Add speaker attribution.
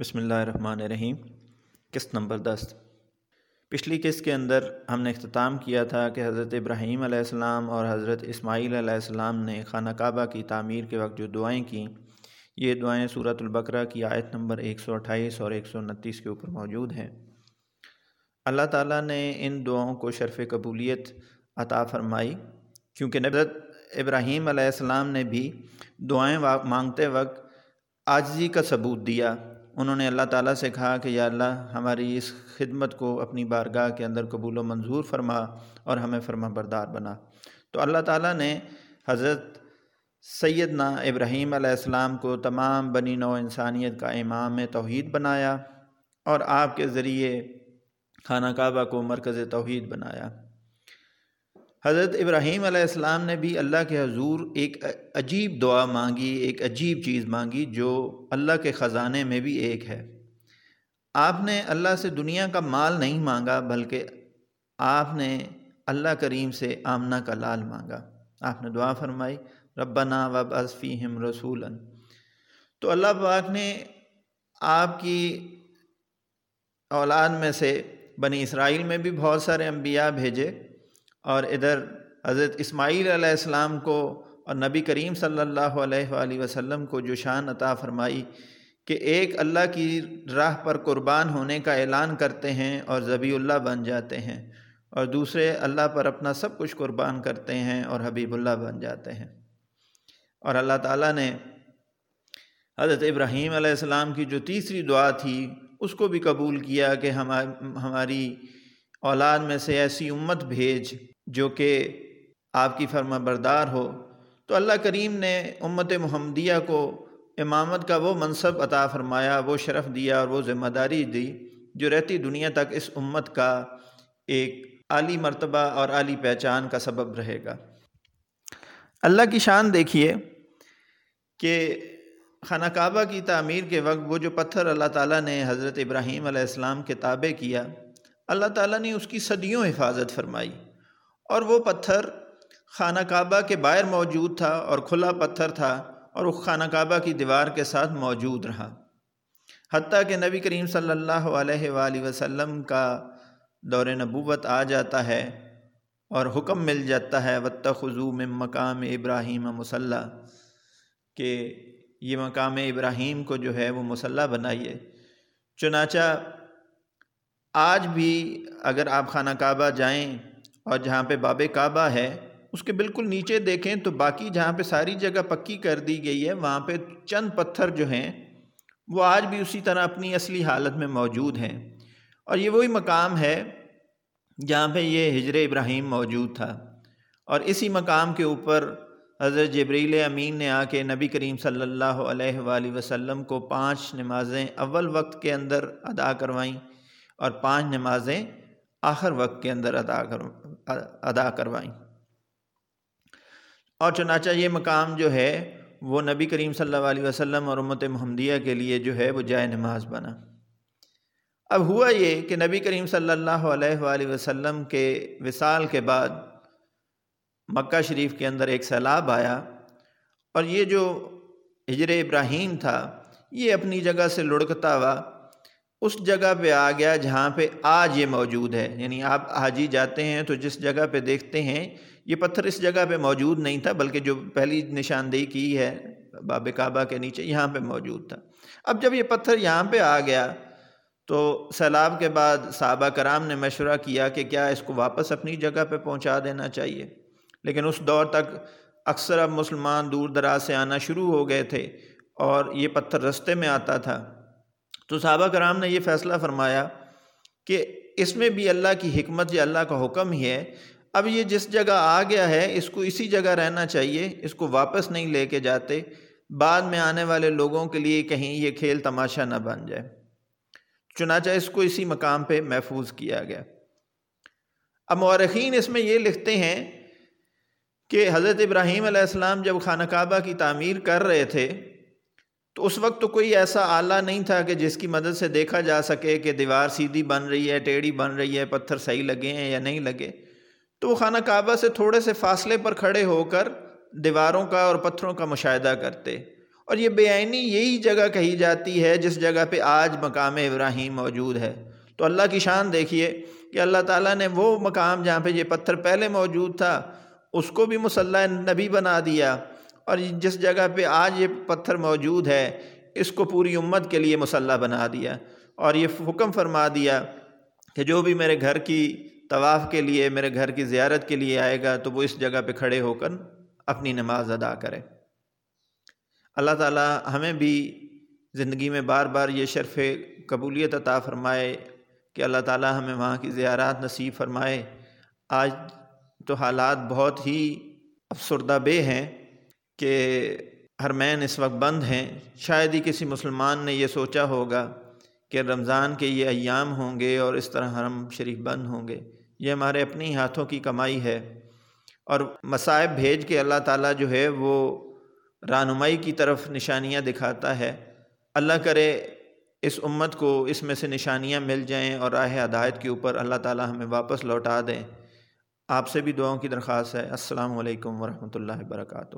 Speaker 1: بسم اللہ الرحمن الرحیم، قسط نمبر دس۔ پچھلی قسط کے اندر ہم نے اختتام کیا تھا کہ حضرت ابراہیم علیہ السلام اور حضرت اسماعیل علیہ السلام نے خانہ کعبہ کی تعمیر کے وقت جو دعائیں کیں، یہ دعائیں صورت البقرہ کی آیت نمبر ایک سو اٹھائیس اور ایک سو انتیس کے اوپر موجود ہیں۔ اللہ تعالیٰ نے ان دعاؤں کو شرف قبولیت عطا فرمائی، کیونکہ نبرت ابراہیم علیہ السلام نے بھی دعائیں مانگتے وقت آجزی کا ثبوت دیا۔ انہوں نے اللہ تعالیٰ سے کہا کہ یا اللہ ہماری اس خدمت کو اپنی بارگاہ کے اندر قبول و منظور فرما اور ہمیں فرما بردار بنا۔ تو اللہ تعالیٰ نے حضرت سیدنا ابراہیم علیہ السلام کو تمام بنی نو انسانیت کا امام توحید بنایا اور آپ کے ذریعے خانہ کعبہ کو مرکز توحید بنایا۔ حضرت ابراہیم علیہ السلام نے بھی اللہ کے حضور ایک عجیب دعا مانگی، ایک عجیب چیز مانگی جو اللہ کے خزانے میں بھی ایک ہے۔ آپ نے اللہ سے دنیا کا مال نہیں مانگا، بلکہ آپ نے اللہ کریم سے آمنہ کا لال مانگا۔ آپ نے دعا فرمائی، ربنا وب ازفیم رسول تو اللہ پاک نے آپ کی اولاد میں سے بنی اسرائیل میں بھی بہت سارے انبیاء بھیجے۔ اور ادھر حضرت اسماعیل علیہ السلام کو اور نبی کریم صلی اللہ علیہ وآلہ وسلم کو جو شان عطا فرمائی کہ ایک اللہ کی راہ پر قربان ہونے کا اعلان کرتے ہیں اور ذبی اللہ بن جاتے ہیں اور دوسرے اللہ پر اپنا سب کچھ قربان کرتے ہیں اور حبیب اللہ بن جاتے ہیں۔ اور اللہ تعالیٰ نے حضرت ابراہیم علیہ السلام کی جو تیسری دعا تھی، اس کو بھی قبول کیا کہ ہماری اولاد میں سے ایسی امت بھیج جو کہ آپ کی فرما بردار ہو۔ تو اللہ کریم نے امت محمدیہ کو امامت کا وہ منصب عطا فرمایا، وہ شرف دیا اور وہ ذمہ داری دی جو رہتی دنیا تک اس امت کا ایک عالی مرتبہ اور عالی پہچان کا سبب رہے گا۔ اللہ کی شان دیکھیے کہ خانہ کعبہ کی تعمیر کے وقت وہ جو پتھر اللہ تعالیٰ نے حضرت ابراہیم علیہ السلام کے تابع کیا اللہ تعالیٰ نے اس کی صدیوں حفاظت فرمائی اور وہ پتھر خانہ کعبہ کے باہر موجود تھا اور کھلا پتھر تھا اور وہ خانہ کعبہ کی دیوار کے ساتھ موجود رہا۔ حتیٰ کہ نبی کریم صلی اللہ علیہ وآلہ وسلم کا دور نبوت آ جاتا ہے اور حکم مل جاتا ہے وطخو میں مقام ابراہیم مسلح کہ یہ مقام ابراہیم کو جو ہے وہ مسلح بنائیے۔ چنانچہ آج بھی اگر آپ خانہ کعبہ جائیں اور جہاں پہ باب کعبہ ہے، اس کے بالکل نیچے دیکھیں تو باقی جہاں پہ ساری جگہ پکی کر دی گئی ہے، وہاں پہ چند پتھر جو ہیں، وہ آج بھی اسی طرح اپنی اصلی حالت میں موجود ہیں۔ اور یہ وہی مقام ہے جہاں پہ یہ ہجر ابراہیم موجود تھا۔ اور اسی مقام کے اوپر حضرت جبریل امین نے آ کے نبی کریم صلی اللہ علیہ وآلہ وسلم کو پانچ نمازیں اول وقت کے اندر ادا کروائیں۔ اور پانچ نمازیں آخر وقت کے اندر ادا کر ادا کروائیں۔ اور چنانچہ یہ مقام جو ہے، وہ نبی کریم صلی اللہ علیہ وسلم اور امت محمدیہ کے لیے جو ہے، وہ جائے نماز بنا۔ اب ہوا یہ کہ نبی کریم صلی اللہ علیہ وآلہ وسلم کے وصال کے بعد مکہ شریف کے اندر ایک سیلاب آیا۔ اور یہ جو ہجر ابراہیم تھا، یہ اپنی جگہ سے لڑکتا ہوا اس جگہ پہ آ گیا جہاں پہ آج یہ موجود ہے۔ یعنی آپ حاجی جاتے ہیں تو جس جگہ پہ دیکھتے ہیں، یہ پتھر اس جگہ پہ موجود نہیں تھا، بلکہ جو پہلی نشاندہی کی ہے باب کعبہ کے نیچے، یہاں پہ موجود تھا۔ اب جب یہ پتھر یہاں پہ آ گیا تو سیلاب کے بعد صحابہ کرام نے مشورہ کیا کہ کیا اس کو واپس اپنی جگہ پہ پہنچا دینا چاہیے۔ لیکن اس دور تک اکثر اب مسلمان دور دراز سے آنا شروع ہو گئے تھے اور یہ پتھر رستے میں آتا تھا۔ تو صحابہ کرام نے یہ فیصلہ فرمایا کہ اس میں بھی اللہ کی حکمت یا اللہ کا حکم ہی ہے۔ اب یہ جس جگہ آ گیا ہے، اس کو اسی جگہ رہنا چاہیے، اس کو واپس نہیں لے کے جاتے۔ بعد میں آنے والے لوگوں کے لیے کہیں یہ کھیل تماشا نہ بن جائے۔ چنانچہ اس کو اسی مقام پہ محفوظ کیا گیا۔ اب مورخین اس میں یہ لکھتے ہیں کہ حضرت ابراہیم علیہ السلام جب خانہ کعبہ کی تعمیر کر رہے تھے تو اس وقت تو کوئی ایسا آلہ نہیں تھا کہ جس کی مدد سے دیکھا جا سکے کہ دیوار سیدھی بن رہی ہے، ٹیڑھی بن رہی ہے، پتھر صحیح لگے ہیں یا نہیں لگے۔ تو وہ خانہ کعبہ سے تھوڑے سے فاصلے پر کھڑے ہو کر دیواروں کا اور پتھروں کا مشاہدہ کرتے۔ اور یہ بے عینی یہی جگہ کہی جاتی ہے جس جگہ پہ آج مقام ابراہیم موجود ہے۔ تو اللہ کی شان دیکھیے کہ اللہ تعالیٰ نے وہ مقام جہاں پہ یہ پتھر پہلے موجود تھا، اس کو بھی مسلح نبی بنا دیا۔ اور جس جگہ پہ آج یہ پتھر موجود ہے، اس کو پوری امت کے لیے مسلح بنا دیا۔ اور یہ حکم فرما دیا کہ جو بھی میرے گھر کی طواف کے لیے، میرے گھر کی زیارت کے لیے آئے گا، تو وہ اس جگہ پہ کھڑے ہو کر اپنی نماز ادا کرے۔ اللہ تعالیٰ ہمیں بھی زندگی میں بار بار یہ شرف قبولیت عطا فرمائے کہ اللہ تعالیٰ ہمیں وہاں کی زیارات نصیب فرمائے۔ آج تو حالات بہت ہی افسردہ بے ہیں۔ کہ حرمین اس وقت بند ہیں۔ شاید ہی کسی مسلمان نے یہ سوچا ہوگا کہ رمضان کے یہ ایام ہوں گے اور اس طرح حرم شریف بند ہوں گے۔ یہ ہمارے اپنی ہاتھوں کی کمائی ہے۔ اور مصائب بھیج کے اللہ تعالیٰ جو ہے وہ رہنمائی کی طرف نشانیاں دکھاتا ہے۔ اللہ کرے اس امت کو اس میں سے نشانیاں مل جائیں اور راہ ہدایت کے اوپر اللہ تعالیٰ ہمیں واپس لوٹا دیں۔ آپ سے بھی دعاؤں کی درخواست ہے۔ السلام علیکم ورحمۃ اللہ وبرکاتہ۔